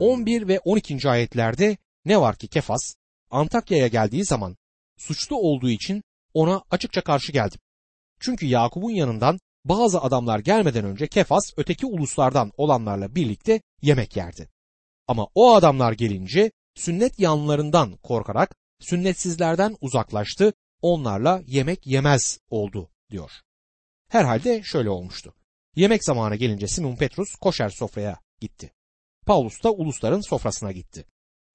11 ve 12. ayetlerde ne var ki Kefas Antakya'ya geldiği zaman suçlu olduğu için ona açıkça karşı geldim. Çünkü Yakup'un yanından bazı adamlar gelmeden önce Kefas öteki uluslardan olanlarla birlikte yemek yerdi. Ama o adamlar gelince sünnet yanlarından korkarak sünnetsizlerden uzaklaştı, onlarla yemek yemez oldu diyor. Herhalde şöyle olmuştu. Yemek zamanı gelince Simon Petrus koşer sofraya gitti. Paulus da ulusların sofrasına gitti.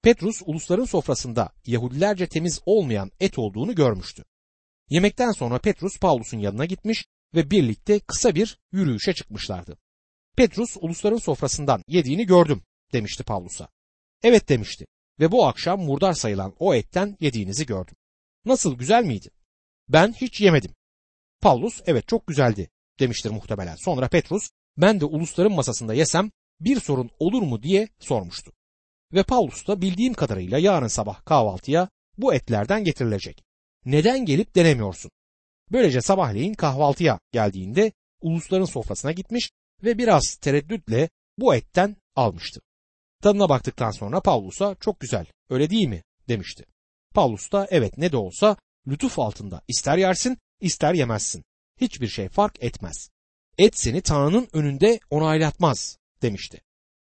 Petrus ulusların sofrasında Yahudilerce temiz olmayan et olduğunu görmüştü. Yemekten sonra Petrus Paulus'un yanına gitmiş ve birlikte kısa bir yürüyüşe çıkmışlardı. Petrus ulusların sofrasından yediğini gördüm demişti Paulus'a. Evet demişti ve bu akşam murdar sayılan o etten yediğinizi gördüm. Nasıl güzel miydi? Ben hiç yemedim. Paulus evet çok güzeldi demiştir muhtemelen. Sonra Petrus ben de ulusların masasında yesem bir sorun olur mu diye sormuştu. Ve Paulus da bildiğim kadarıyla yarın sabah kahvaltıya bu etlerden getirilecek. Neden gelip denemiyorsun? Böylece sabahleyin kahvaltıya geldiğinde ulusların sofrasına gitmiş ve biraz tereddütle bu etten almıştı. Tadına baktıktan sonra Paulus'a çok güzel öyle değil mi demişti. Paulus da evet ne de olsa lütuf altında ister yersin ister yemezsin. Hiçbir şey fark etmez. Et seni Tanrı'nın önünde onaylatmaz demişti.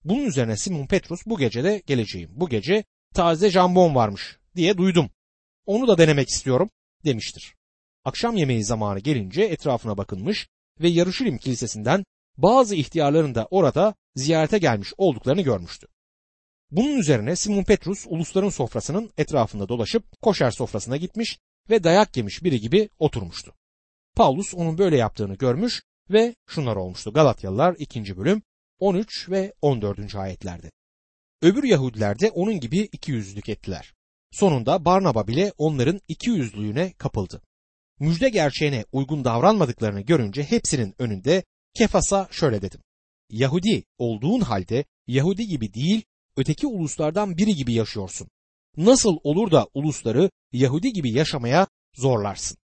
Bunun üzerine Simon Petrus bu gece de geleceğim. Bu gece taze jambon varmış diye duydum. Onu da denemek istiyorum demiştir. Akşam yemeği zamanı gelince etrafına bakınmış ve Yarışilim Kilisesi'nden bazı ihtiyarların da orada ziyarete gelmiş olduklarını görmüştü. Bunun üzerine Simon Petrus ulusların sofrasının etrafında dolaşıp koşer sofrasına gitmiş ve dayak yemiş biri gibi oturmuştu. Paulus onun böyle yaptığını görmüş ve şunlar olmuştu. Galatyalılar 2. bölüm 13 ve 14. ayetlerde. Öbür Yahudiler de onun gibi iki yüzlülük ettiler. Sonunda Barnaba bile onların iki yüzlülüğüne kapıldı. Müjde gerçeğine uygun davranmadıklarını görünce hepsinin önünde Kefas'a şöyle dedim. Yahudi olduğun halde Yahudi gibi değil öteki uluslardan biri gibi yaşıyorsun. Nasıl olur da ulusları Yahudi gibi yaşamaya zorlarsın?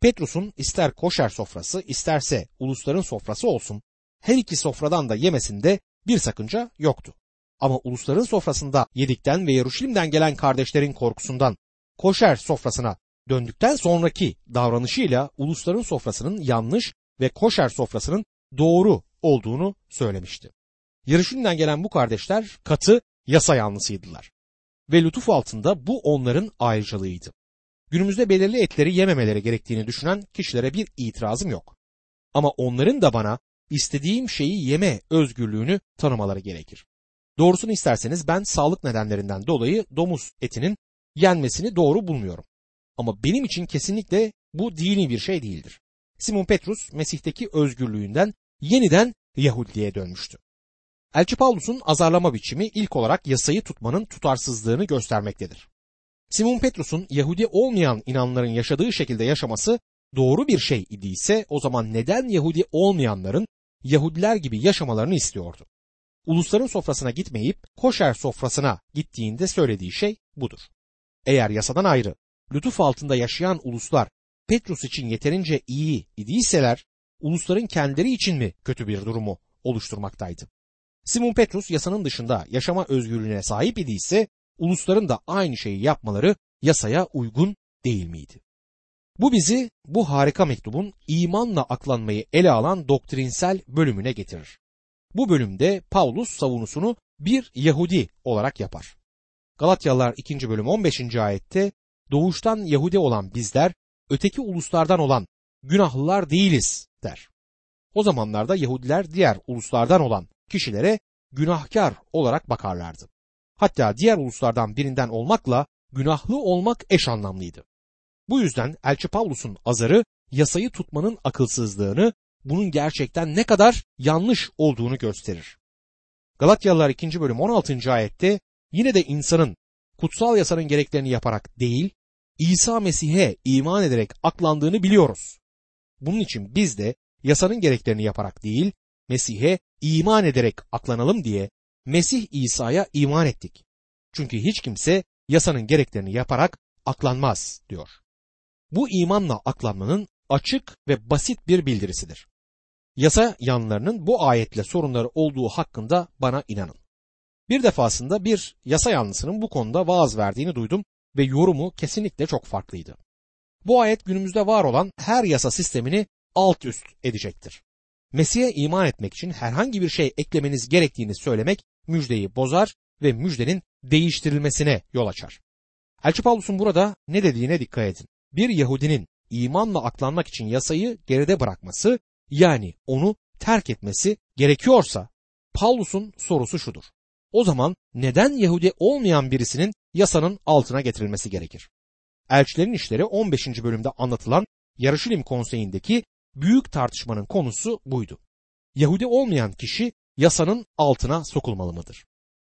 Petrus'un ister koşer sofrası isterse ulusların sofrası olsun her iki sofradan da yemesinde bir sakınca yoktu. Ama ulusların sofrasında yedikten ve Yeruşalim'den gelen kardeşlerin korkusundan koşer sofrasına döndükten sonraki davranışıyla ulusların sofrasının yanlış ve koşer sofrasının doğru olduğunu söylemişti. Yarışından gelen bu kardeşler katı yasa yanlısıydılar. Ve lütuf altında bu onların ayrıcalığıydı. Günümüzde belirli etleri yememeleri gerektiğini düşünen kişilere bir itirazım yok. Ama onların da bana istediğim şeyi yeme özgürlüğünü tanımaları gerekir. Doğrusunu isterseniz ben sağlık nedenlerinden dolayı domuz etinin yenmesini doğru bulmuyorum. Ama benim için kesinlikle bu dini bir şey değildir. Simon Petrus Mesih'teki özgürlüğünden yeniden Yahudiliğe dönmüştü. Elçi Paulus'un azarlama biçimi ilk olarak yasayı tutmanın tutarsızlığını göstermektedir. Simon Petrus'un Yahudi olmayan inanların yaşadığı şekilde yaşaması doğru bir şey idiyse o zaman neden Yahudi olmayanların Yahudiler gibi yaşamalarını istiyordu? Ulusların sofrasına gitmeyip koşer sofrasına gittiğinde söylediği şey budur. Eğer yasadan ayrı, lütuf altında yaşayan uluslar Petrus için yeterince iyi idiyseler, ulusların kendileri için mi kötü bir durumu oluşturmaktaydı? Simon Petrus yasanın dışında yaşama özgürlüğüne sahip idiyse, ulusların da aynı şeyi yapmaları yasaya uygun değil miydi? Bu bizi bu harika mektubun imanla aklanmayı ele alan doktrinsel bölümüne getirir. Bu bölümde Paulus savunusunu bir Yahudi olarak yapar. Galatyalılar 2. bölüm 15. ayette doğuştan Yahudi olan bizler öteki uluslardan olan günahlılar değiliz der. O zamanlarda Yahudiler diğer uluslardan olan kişilere günahkar olarak bakarlardı. Hatta diğer uluslardan birinden olmakla günahlı olmak eş anlamlıydı. Bu yüzden Elçi Pavlus'un azarı yasayı tutmanın akılsızlığını, bunun gerçekten ne kadar yanlış olduğunu gösterir. Galatyalılar 2. bölüm 16. ayette yine de insanın kutsal yasanın gereklerini yaparak değil, İsa Mesih'e iman ederek aklandığını biliyoruz. Bunun için biz de yasanın gereklerini yaparak değil, Mesih'e iman ederek aklanalım diye Mesih İsa'ya iman ettik. Çünkü hiç kimse yasanın gereklerini yaparak aklanmaz diyor. Bu imanla aklanmanın açık ve basit bir bildirisidir. Yasa yanlarının bu ayetle sorunları olduğu hakkında bana inanın. Bir defasında bir yasa yanlısının bu konuda vaaz verdiğini duydum ve yorumu kesinlikle çok farklıydı. Bu ayet günümüzde var olan her yasa sistemini alt üst edecektir. Mesih'e iman etmek için herhangi bir şey eklemeniz gerektiğini söylemek müjdeyi bozar ve müjdenin değiştirilmesine yol açar. Elçi Pavlus'un burada ne dediğine dikkat edin. Bir Yahudinin imanla aklanmak için yasayı geride bırakması yani onu terk etmesi gerekiyorsa Pavlus'un sorusu şudur. O zaman neden Yahudi olmayan birisinin yasanın altına getirilmesi gerekir? Elçilerin işleri 15. bölümde anlatılan Yarışilim konseyindeki büyük tartışmanın konusu buydu. Yahudi olmayan kişi yasanın altına sokulmalı mıdır?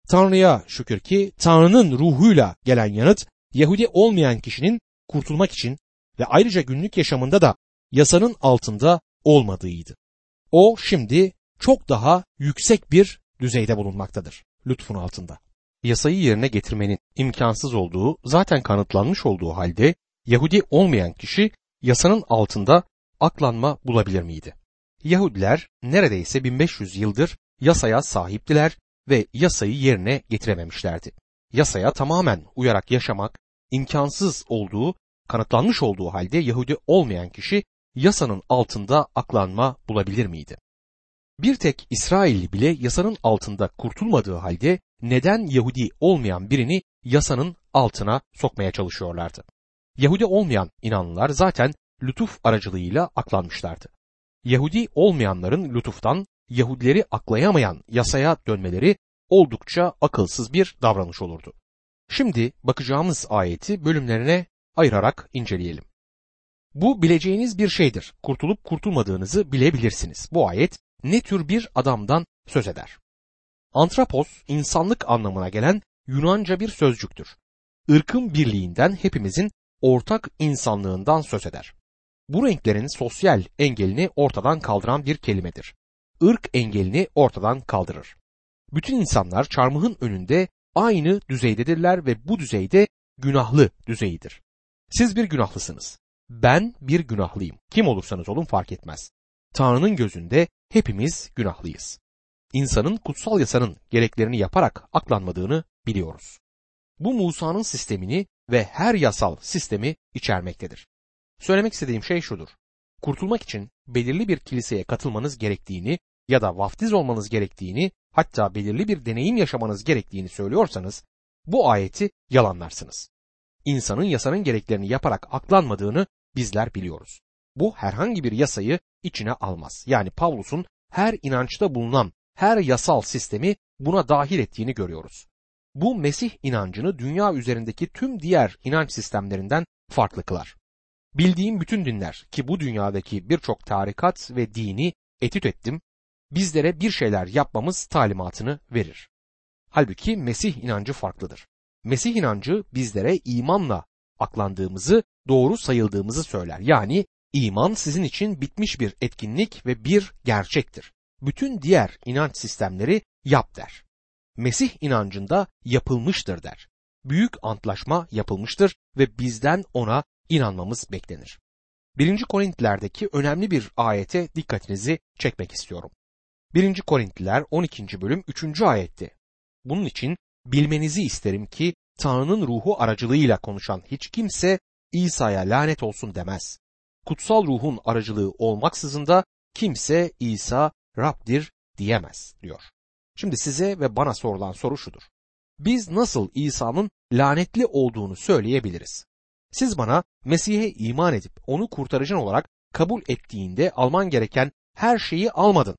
Tanrı'ya şükür ki Tanrı'nın ruhuyla gelen yanıt Yahudi olmayan kişinin kurtulmak için ve ayrıca günlük yaşamında da yasanın altında olmadığıydı. O şimdi çok daha yüksek bir düzeyde bulunmaktadır lütfun altında. Yasayı yerine getirmenin imkansız olduğu zaten kanıtlanmış olduğu halde Yahudi olmayan kişi yasanın altında aklanma bulabilir miydi? Yahudiler neredeyse 1500 yıldır yasaya sahiptiler ve yasayı yerine getirememişlerdi. Yasaya tamamen uyarak yaşamak imkansız olduğu kanıtlanmış olduğu halde Yahudi olmayan kişi yasanın altında aklanma bulabilir miydi? Bir tek İsrailli bile yasanın altında kurtulmadığı halde neden Yahudi olmayan birini yasanın altına sokmaya çalışıyorlardı? Yahudi olmayan inanlılar zaten lütuf aracılığıyla aklanmışlardı. Yahudi olmayanların lütuftan Yahudileri aklayamayan yasaya dönmeleri oldukça akılsız bir davranış olurdu. Şimdi bakacağımız ayeti bölümlerine ayırarak inceleyelim. Bu bileceğiniz bir şeydir. Kurtulup kurtulmadığınızı bilebilirsiniz. Bu ayet ne tür bir adamdan söz eder? Antrapos insanlık anlamına gelen Yunanca bir sözcüktür. Irkın birliğinden hepimizin ortak insanlığından söz eder. Bu renklerin sosyal engelini ortadan kaldıran bir kelimedir. Irk engelini ortadan kaldırır. Bütün insanlar çarmıhın önünde aynı düzeydedirler ve bu düzeyde günahlı düzeyidir. Siz bir günahlısınız. Ben bir günahlıyım. Kim olursanız olun fark etmez. Tanrı'nın gözünde hepimiz günahlıyız. İnsanın kutsal yasanın gereklerini yaparak aklanmadığını biliyoruz. Bu Musa'nın sistemini ve her yasal sistemi içermektedir. Söylemek istediğim şey şudur. Kurtulmak için belirli bir kiliseye katılmanız gerektiğini ya da vaftiz olmanız gerektiğini hatta belirli bir deneyim yaşamanız gerektiğini söylüyorsanız bu ayeti yalanlarsınız. İnsanın yasanın gereklerini yaparak aklanmadığını bizler biliyoruz. Bu herhangi bir yasayı içine almaz. Yani Pavlus'un her inançta bulunan her yasal sistemi buna dahil ettiğini görüyoruz. Bu Mesih inancını dünya üzerindeki tüm diğer inanç sistemlerinden farklı kılar. Bildiğim bütün dinler ki bu dünyadaki birçok tarikat ve dini etüt ettim, bizlere bir şeyler yapmamız talimatını verir. Halbuki Mesih inancı farklıdır. Mesih inancı bizlere imanla aklandığımızı, doğru sayıldığımızı söyler. Yani iman sizin için bitmiş bir etkinlik ve bir gerçektir. Bütün diğer inanç sistemleri yap der. Mesih inancında yapılmıştır der. Büyük antlaşma yapılmıştır ve bizden ona inanmamız beklenir. 1. Korintlerdeki önemli bir ayete dikkatinizi çekmek istiyorum. 1. Korintliler 12. bölüm 3. ayette. Bunun için bilmenizi isterim ki Tanrı'nın ruhu aracılığıyla konuşan hiç kimse İsa'ya lanet olsun demez. Kutsal ruhun aracılığı olmaksızın da kimse İsa Rab'dir diyemez diyor. Şimdi size ve bana sorulan soru şudur. Biz nasıl İsa'nın lanetli olduğunu söyleyebiliriz? Siz bana Mesih'e iman edip onu kurtarıcın olarak kabul ettiğinde alman gereken her şeyi almadın.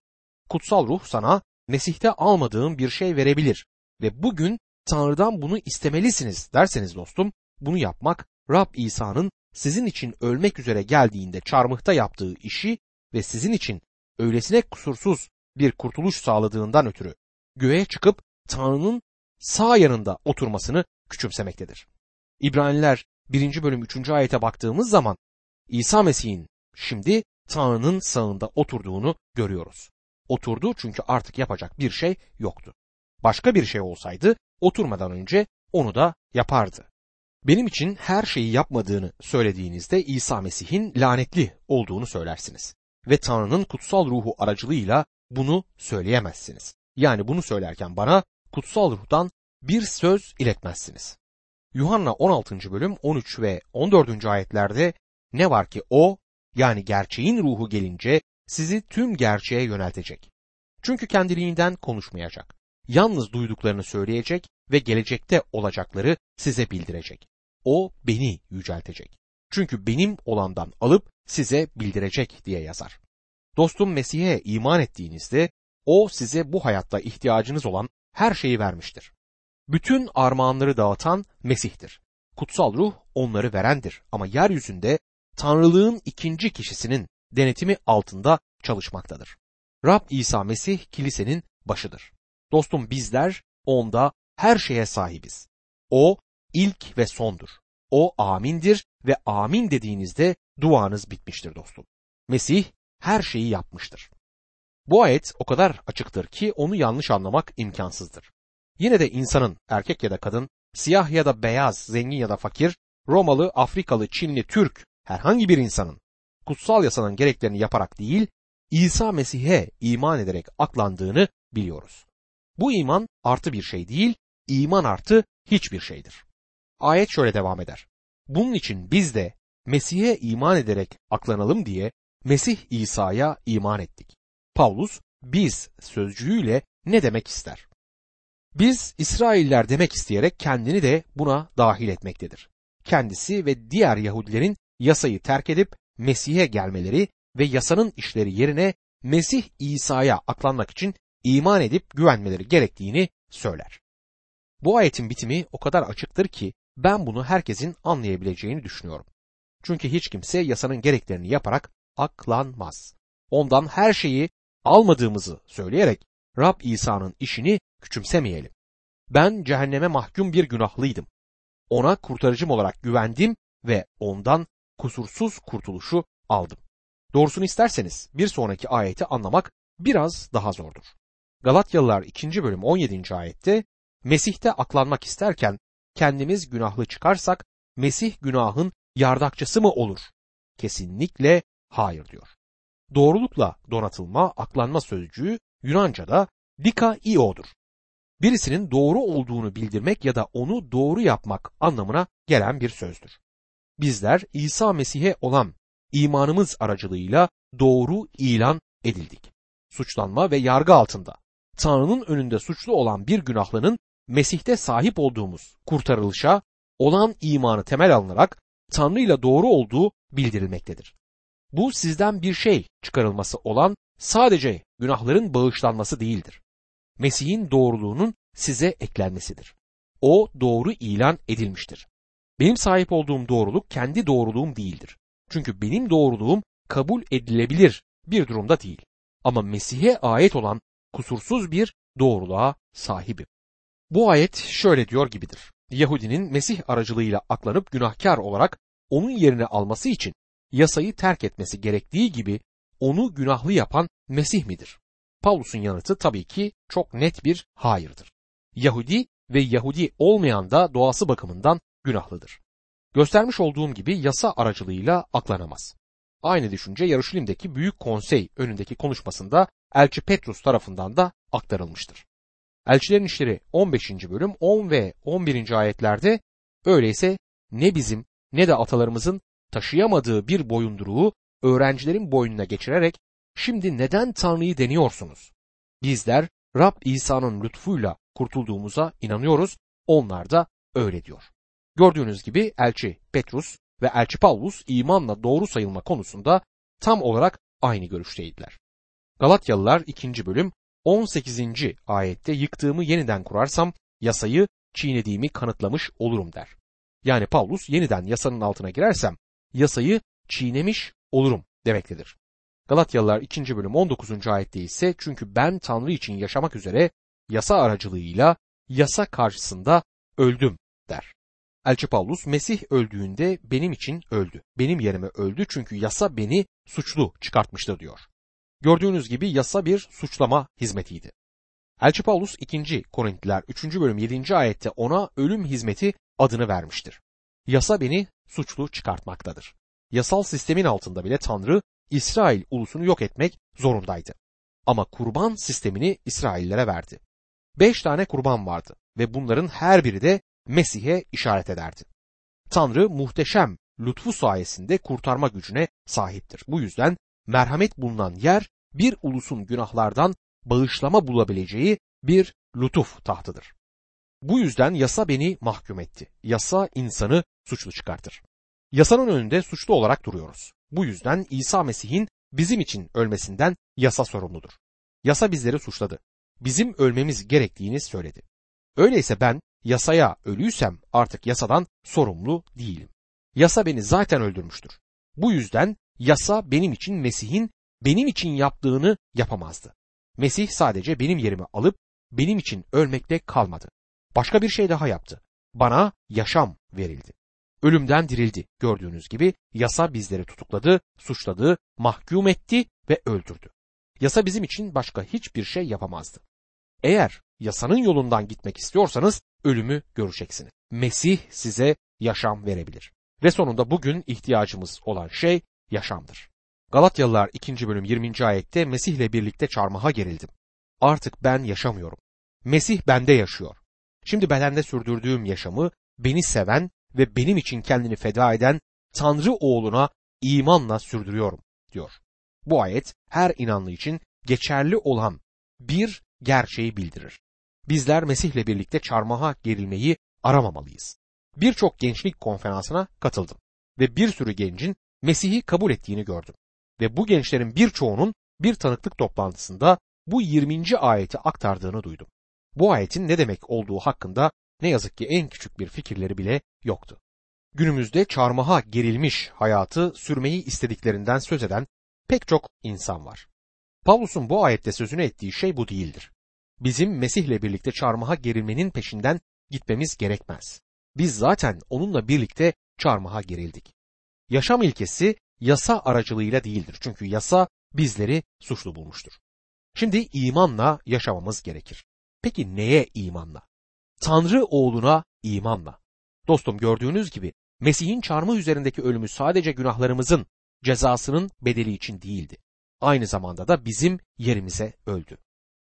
Kutsal ruh sana Mesih'te almadığın bir şey verebilir ve bugün Tanrı'dan bunu istemelisiniz derseniz dostum bunu yapmak Rab İsa'nın sizin için ölmek üzere geldiğinde çarmıhta yaptığı işi ve sizin için öylesine kusursuz bir kurtuluş sağladığından ötürü göğe çıkıp Tanrı'nın sağ yanında oturmasını küçümsemektedir. İbraniler 1. bölüm 3. ayete baktığımız zaman İsa Mesih'in şimdi Tanrı'nın sağında oturduğunu görüyoruz. Oturdu çünkü artık yapacak bir şey yoktu. Başka bir şey olsaydı oturmadan önce onu da yapardı. Benim için her şeyi yapmadığını söylediğinizde İsa Mesih'in lanetli olduğunu söylersiniz. Ve Tanrı'nın kutsal ruhu aracılığıyla bunu söyleyemezsiniz. Yani bunu söylerken bana kutsal ruhtan bir söz iletmezsiniz. Yuhanna 16. bölüm 13 ve 14. ayetlerde ne var ki o yani gerçeğin ruhu gelince sizi tüm gerçeğe yöneltecek. Çünkü kendiliğinden konuşmayacak. Yalnız duyduklarını söyleyecek ve gelecekte olacakları size bildirecek. O beni yüceltecek. Çünkü benim olandan alıp size bildirecek diye yazar. Dostum Mesih'e iman ettiğinizde o size bu hayatta ihtiyacınız olan her şeyi vermiştir. Bütün armağanları dağıtan Mesih'tir. Kutsal ruh onları verendir ama yeryüzünde Tanrılığın ikinci kişisinin denetimi altında çalışmaktadır. Rab İsa Mesih kilisenin başıdır. Dostum bizler onda her şeye sahibiz. O ilk ve sondur. O amindir ve amin dediğinizde duanız bitmiştir dostum. Mesih her şeyi yapmıştır. Bu ayet o kadar açıktır ki onu yanlış anlamak imkansızdır. Yine de insanın erkek ya da kadın, siyah ya da beyaz, zengin ya da fakir, Romalı, Afrikalı, Çinli, Türk herhangi bir insanın kutsal yasanın gereklerini yaparak değil, İsa Mesih'e iman ederek aklandığını biliyoruz. Bu iman artı bir şey değil, iman artı hiçbir şeydir. Ayet şöyle devam eder. Bunun için biz de Mesih'e iman ederek aklanalım diye Mesih İsa'ya iman ettik. Paulus biz sözcüğüyle ne demek ister? Biz İsrailler demek isteyerek kendini de buna dahil etmektedir. Kendisi ve diğer Yahudilerin yasayı terk edip Mesih'e gelmeleri ve yasanın işleri yerine Mesih İsa'ya aklanmak için iman edip güvenmeleri gerektiğini söyler. Bu ayetin bitimi o kadar açıktır ki ben bunu herkesin anlayabileceğini düşünüyorum. Çünkü hiç kimse yasanın gereklerini yaparak aklanmaz. Ondan her şeyi almadığımızı söyleyerek Rab İsa'nın işini küçümsemeyelim. Ben cehenneme mahkum bir günahlıydım. Ona kurtarıcım olarak güvendim ve ondan kusursuz kurtuluşu aldım. Doğrusunu isterseniz bir sonraki ayeti anlamak biraz daha zordur. Galatyalılar 2. bölüm 17. ayette Mesih'te aklanmak isterken kendimiz günahlı çıkarsak Mesih günahın yardakçısı mı olur? Kesinlikle hayır diyor. Doğrulukla donatılma, aklanma sözcüğü Yunanca'da dikaio'dur. Birisinin doğru olduğunu bildirmek ya da onu doğru yapmak anlamına gelen bir sözdür. Bizler İsa Mesih'e olan imanımız aracılığıyla doğru ilan edildik. Suçlanma ve yargı altında Tanrı'nın önünde suçlu olan bir günahlının Mesih'te sahip olduğumuz kurtarılışa olan imanı temel alınarak Tanrı ile doğru olduğu bildirilmektedir. Bu sizden bir şey çıkarılması olan sadece günahların bağışlanması değildir. Mesih'in doğruluğunun size eklenmesidir. O doğru ilan edilmiştir. Benim sahip olduğum doğruluk kendi doğruluğum değildir. Çünkü benim doğruluğum kabul edilebilir bir durumda değil. Ama Mesih'e ait olan kusursuz bir doğruluğa sahibim. Bu ayet şöyle diyor gibidir. Yahudinin Mesih aracılığıyla aklanıp günahkar olarak onun yerini alması için yasayı terk etmesi gerektiği gibi onu günahlı yapan Mesih midir? Pavlus'un yanıtı tabii ki çok net bir hayırdır. Yahudi ve Yahudi olmayan da doğası bakımından günahlıdır. Göstermiş olduğum gibi yasa aracılığıyla aklanamaz. Aynı düşünce Yarışilim'deki Büyük Konsey önündeki konuşmasında Elçi Petrus tarafından da aktarılmıştır. Elçilerin İşleri 15. bölüm 10 ve 11. ayetlerde öyleyse ne bizim ne de atalarımızın taşıyamadığı bir boyunduruğu öğrencilerin boynuna geçirerek şimdi neden Tanrı'yı deniyorsunuz? Bizler Rab İsa'nın lütfuyla kurtulduğumuza inanıyoruz. Onlar da öyle diyor. Gördüğünüz gibi elçi Petrus ve elçi Paulus imanla doğru sayılma konusunda tam olarak aynı görüşteydiler. Galatyalılar 2. bölüm 18. ayette yıktığımı yeniden kurarsam yasayı çiğnediğimi kanıtlamış olurum der. Yani Paulus yeniden yasanın altına girersem yasayı çiğnemiş olurum demektedir. Galatyalılar 2. bölüm 19. ayette ise çünkü ben Tanrı için yaşamak üzere yasa aracılığıyla yasa karşısında öldüm der. Elçi Paulus Mesih öldüğünde benim için öldü. Benim yerime öldü çünkü yasa beni suçlu çıkartmıştır diyor. Gördüğünüz gibi yasa bir suçlama hizmetiydi. Elçi Paulus 2. Korintliler 3. bölüm 7. ayette ona ölüm hizmeti adını vermiştir. Yasa beni suçlu çıkartmaktadır. Yasal sistemin altında bile Tanrı İsrail ulusunu yok etmek zorundaydı. Ama kurban sistemini İsraillere verdi. beş tane kurban vardı ve bunların her biri de Mesih'e işaret ederdi. Tanrı muhteşem lütfu sayesinde kurtarma gücüne sahiptir. Bu yüzden merhamet bulunan yer bir ulusun günahlardan bağışlama bulabileceği bir lütuf tahtıdır. Bu yüzden yasa beni mahkum etti. Yasa insanı suçlu çıkartır. Yasanın önünde suçlu olarak duruyoruz. Bu yüzden İsa Mesih'in bizim için ölmesinden yasa sorumludur. Yasa bizleri suçladı. Bizim ölmemiz gerektiğini söyledi. Öyleyse ben yasaya ölüysem artık yasadan sorumlu değilim. Yasa beni zaten öldürmüştür. Bu yüzden yasa benim için Mesih'in benim için yaptığını yapamazdı. Mesih sadece benim yerimi alıp benim için ölmekle kalmadı. Başka bir şey daha yaptı. Bana yaşam verildi. Ölümden dirildi. Gördüğünüz gibi yasa bizleri tutukladı, suçladı, mahkum etti ve öldürdü. Yasa bizim için başka hiçbir şey yapamazdı. Eğer yasanın yolundan gitmek istiyorsanız ölümü göreceksiniz. Mesih size yaşam verebilir. Ve sonunda bugün ihtiyacımız olan şey yaşamdır. Galatyalılar 2. bölüm 20. ayette Mesih ile birlikte çarmıha gerildim. Artık ben yaşamıyorum. Mesih bende yaşıyor. Şimdi bedende sürdürdüğüm yaşamı beni seven ve benim için kendini feda eden Tanrı oğluna imanla sürdürüyorum diyor. Bu ayet her inanlı için geçerli olan bir gerçeği bildirir. Bizler Mesih'le birlikte çarmıha gerilmeyi aramamalıyız. Birçok gençlik konferansına katıldım ve bir sürü gencin Mesih'i kabul ettiğini gördüm. Ve bu gençlerin birçoğunun bir tanıklık toplantısında bu 20. ayeti aktardığını duydum. Bu ayetin ne demek olduğu hakkında ne yazık ki en küçük bir fikirleri bile yoktu. Günümüzde çarmıha gerilmiş hayatı sürmeyi istediklerinden söz eden pek çok insan var. Pavlus'un bu ayette sözünü ettiği şey bu değildir. Bizim Mesih'le birlikte çarmıha gerilmenin peşinden gitmemiz gerekmez. Biz zaten onunla birlikte çarmıha gerildik. Yaşam ilkesi yasa aracılığıyla değildir. Çünkü yasa bizleri suçlu bulmuştur. Şimdi imanla yaşamamız gerekir. Peki neye imanla? Tanrı oğluna imanla. Dostum gördüğünüz gibi Mesih'in çarmıh üzerindeki ölümü sadece günahlarımızın cezasının bedeli için değildi. Aynı zamanda da bizim yerimize öldü.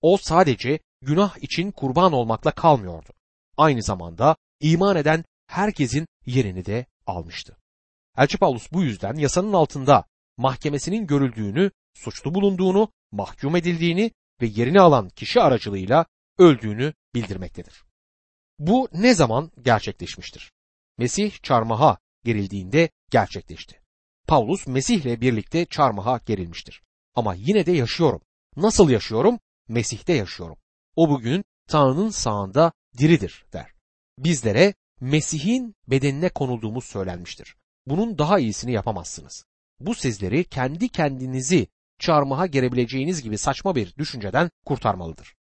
O sadece günah için kurban olmakla kalmıyordu. Aynı zamanda iman eden herkesin yerini de almıştı. Elçi Paulus bu yüzden yasanın altında mahkemesinin görüldüğünü, suçlu bulunduğunu, mahkum edildiğini ve yerini alan kişi aracılığıyla öldüğünü bildirmektedir. Bu ne zaman gerçekleşmiştir? Mesih çarmıha gerildiğinde gerçekleşti. Paulus Mesih'le birlikte çarmıha gerilmiştir. Ama yine de yaşıyorum. Nasıl yaşıyorum? Mesih'te yaşıyorum. O bugün Tanrı'nın sağında diridir der. Bizlere Mesih'in bedenine konulduğumuz söylenmiştir. Bunun daha iyisini yapamazsınız. Bu sizleri kendi kendinizi çarmıha gerebileceğiniz gibi saçma bir düşünceden kurtarmalıdır.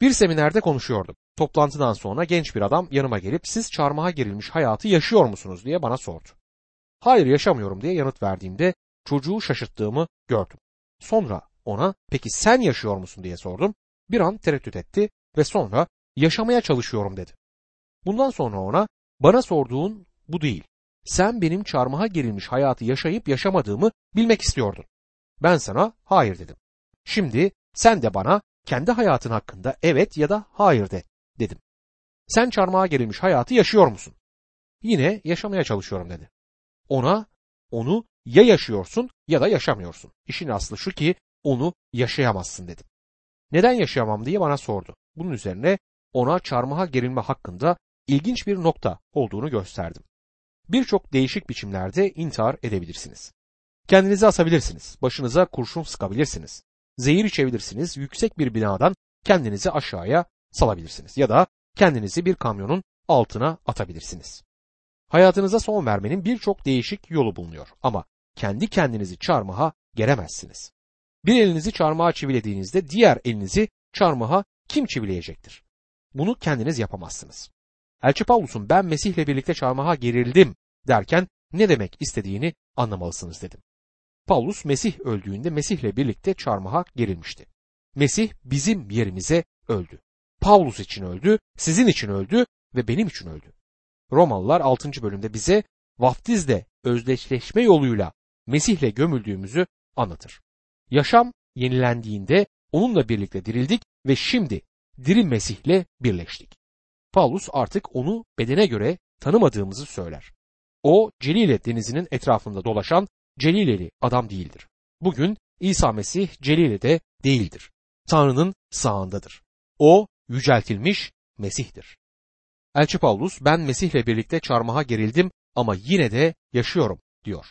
Bir seminerde konuşuyordum. Toplantıdan sonra genç bir adam yanıma gelip siz çarmıha gerilmiş hayatı yaşıyor musunuz diye bana sordu. Hayır yaşamıyorum diye yanıt verdiğimde çocuğu şaşırttığımı gördüm. Sonra ona peki sen yaşıyor musun diye sordum. Bir an tereddüt etti ve sonra yaşamaya çalışıyorum dedi. Bundan sonra ona bana sorduğun bu değil. Sen benim çarmıha gerilmiş hayatı yaşayıp yaşamadığımı bilmek istiyordun. Ben sana hayır dedim. Şimdi sen de bana kendi hayatın hakkında evet ya da hayır de dedim. Sen çarmıha gerilmiş hayatı yaşıyor musun? Yine yaşamaya çalışıyorum dedi. Ona onu ya yaşıyorsun ya da yaşamıyorsun. İşin aslı şu ki onu yaşayamazsın dedim. Neden yaşayamam diye bana sordu. Bunun üzerine ona çarmıha gerilme hakkında ilginç bir nokta olduğunu gösterdim. Birçok değişik biçimlerde intihar edebilirsiniz. Kendinizi asabilirsiniz, başınıza kurşun sıkabilirsiniz, zehir içebilirsiniz, yüksek bir binadan kendinizi aşağıya salabilirsiniz ya da kendinizi bir kamyonun altına atabilirsiniz. Hayatınıza son vermenin birçok değişik yolu bulunuyor ama kendi kendinizi çarmıha geremezsiniz. Bir elinizi çarmıha çivilediğinizde diğer elinizi çarmıha kim çivileyecektir? Bunu kendiniz yapamazsınız. Elçi Pavlus'un ben Mesih'le birlikte çarmıha gerildim derken ne demek istediğini anlamalısınız dedim. Paulus Mesih öldüğünde Mesih'le birlikte çarmıha gerilmişti. Mesih bizim yerimize öldü. Paulus için öldü, sizin için öldü ve benim için öldü. Romalılar 6. bölümde bize vaftizle özdeşleşme yoluyla Mesih'le gömüldüğümüzü anlatır. Yaşam yenilendiğinde onunla birlikte dirildik ve şimdi diri Mesih'le birleştik. Paulus artık onu bedene göre tanımadığımızı söyler. O Celile denizinin etrafında dolaşan Celileli adam değildir. Bugün İsa Mesih Celile'de değildir. Tanrı'nın sağındadır. O yüceltilmiş Mesih'tir. Elçi Paulus ben Mesih'le birlikte çarmıha gerildim ama yine de yaşıyorum diyor.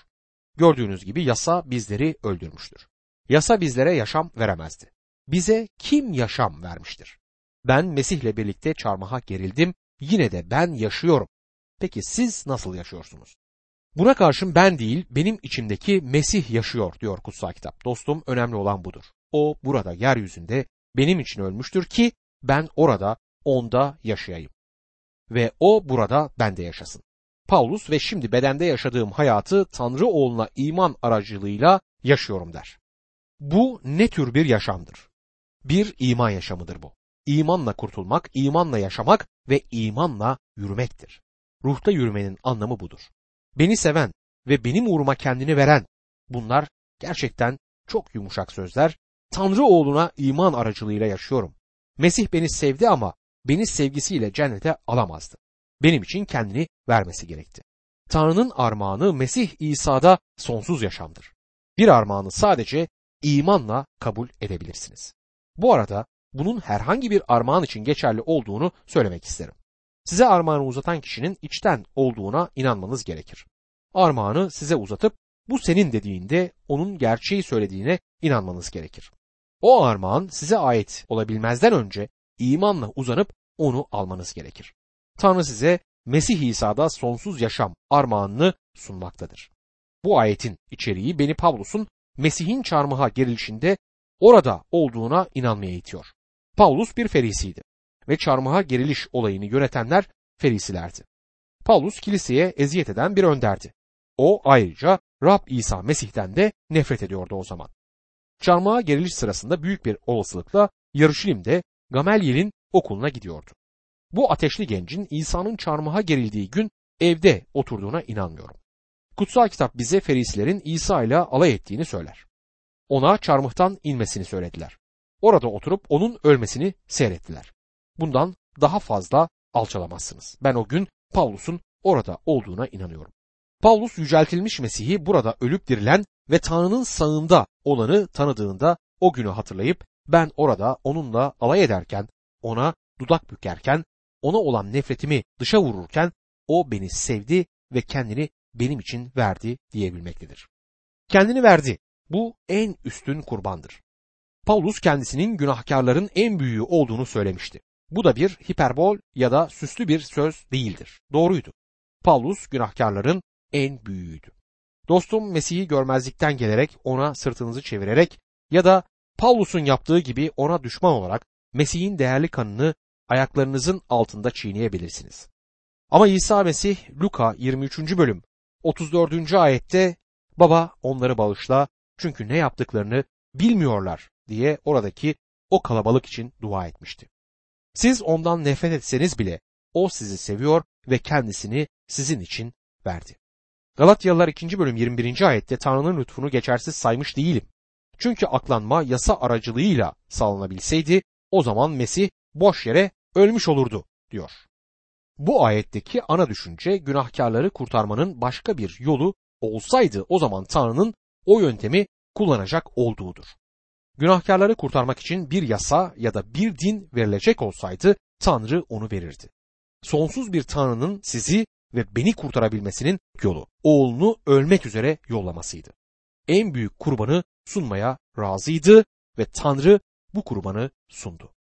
Gördüğünüz gibi yasa bizleri öldürmüştür. Yasa bizlere yaşam veremezdi. Bize kim yaşam vermiştir? Ben Mesih'le birlikte çarmıha gerildim, yine de ben yaşıyorum. Peki siz nasıl yaşıyorsunuz? Buna karşın ben değil, benim içimdeki Mesih yaşıyor diyor kutsal kitap. Dostum önemli olan budur. O burada yeryüzünde benim için ölmüştür ki ben orada onda yaşayayım. Ve o burada bende yaşasın. Paulus ve şimdi bedende yaşadığım hayatı Tanrı oğluna iman aracılığıyla yaşıyorum der. Bu ne tür bir yaşamdır? Bir iman yaşamıdır bu. İmanla kurtulmak, imanla yaşamak ve imanla yürümektir. Ruhta yürümenin anlamı budur. Beni seven ve benim uğruma kendini veren bunlar gerçekten çok yumuşak sözler. Tanrı oğluna iman aracılığıyla yaşıyorum. Mesih beni sevdi ama beni sevgisiyle cennete alamazdı. Benim için kendini vermesi gerekti. Tanrı'nın armağanı Mesih İsa'da sonsuz yaşamdır. Bir armağanı sadece imanla kabul edebilirsiniz. Bu arada bunun herhangi bir armağan için geçerli olduğunu söylemek isterim. Size armağanı uzatan kişinin içten olduğuna inanmanız gerekir. Armağanı size uzatıp bu senin dediğinde onun gerçeği söylediğine inanmanız gerekir. O armağan size ait olabilmezden önce imanla uzanıp onu almanız gerekir. Tanrı size Mesih İsa'da sonsuz yaşam armağanını sunmaktadır. Bu ayetin içeriği beni Pavlus'un Mesih'in çarmıha gerilişinde orada olduğuna inanmaya itiyor. Paulus bir ferisiydi ve çarmıha geriliş olayını yönetenler ferisilerdi. Paulus kiliseye eziyet eden bir önderdi. O ayrıca Rab İsa Mesih'ten de nefret ediyordu o zaman. Çarmıha geriliş sırasında büyük bir olasılıkla Yarışilim'de Gamelyel'in okuluna gidiyordu. Bu ateşli gencin İsa'nın çarmıha gerildiği gün evde oturduğuna inanmıyorum. Kutsal kitap bize ferisilerin İsa ile alay ettiğini söyler. Ona çarmıhtan inmesini söylediler. Orada oturup onun ölmesini seyrettiler. Bundan daha fazla alçalamazsınız. Ben o gün Pavlus'un orada olduğuna inanıyorum. Pavlus yüceltilmiş Mesih'i burada ölüp dirilen ve Tanrı'nın sağında olanı tanıdığında o günü hatırlayıp ben orada onunla alay ederken, ona dudak bükerken, ona olan nefretimi dışa vururken o beni sevdi ve kendini benim için verdi diyebilmektedir. Kendini verdi. Bu en üstün kurbandır. Paulus kendisinin günahkarların en büyüğü olduğunu söylemişti. Bu da bir hiperbol ya da süslü bir söz değildir. Doğruydu. Paulus günahkarların en büyüğüydü. Dostum Mesih'i görmezlikten gelerek ona sırtınızı çevirerek ya da Paulus'un yaptığı gibi ona düşman olarak Mesih'in değerli kanını ayaklarınızın altında çiğneyebilirsiniz. Ama İsa Mesih Luka 23. bölüm 34. ayette Baba onları bağışla çünkü ne yaptıklarını bilmiyorlar diye oradaki o kalabalık için dua etmişti. Siz ondan nefret etseniz bile o sizi seviyor ve kendisini sizin için verdi. Galatyalılar 2. bölüm 21. ayette Tanrı'nın lütfunu geçersiz saymış değilim. Çünkü aklanma yasa aracılığıyla sağlanabilseydi o zaman Mesih boş yere ölmüş olurdu diyor. Bu ayetteki ana düşünce günahkarları kurtarmanın başka bir yolu olsaydı o zaman Tanrı'nın o yöntemi kullanacak olduğudur. Günahkarları kurtarmak için bir yasa ya da bir din verilecek olsaydı Tanrı onu verirdi. Sonsuz bir Tanrı'nın sizi ve beni kurtarabilmesinin yolu oğlunu ölmek üzere yollamasıydı. En büyük kurbanı sunmaya razıydı ve Tanrı bu kurbanı sundu.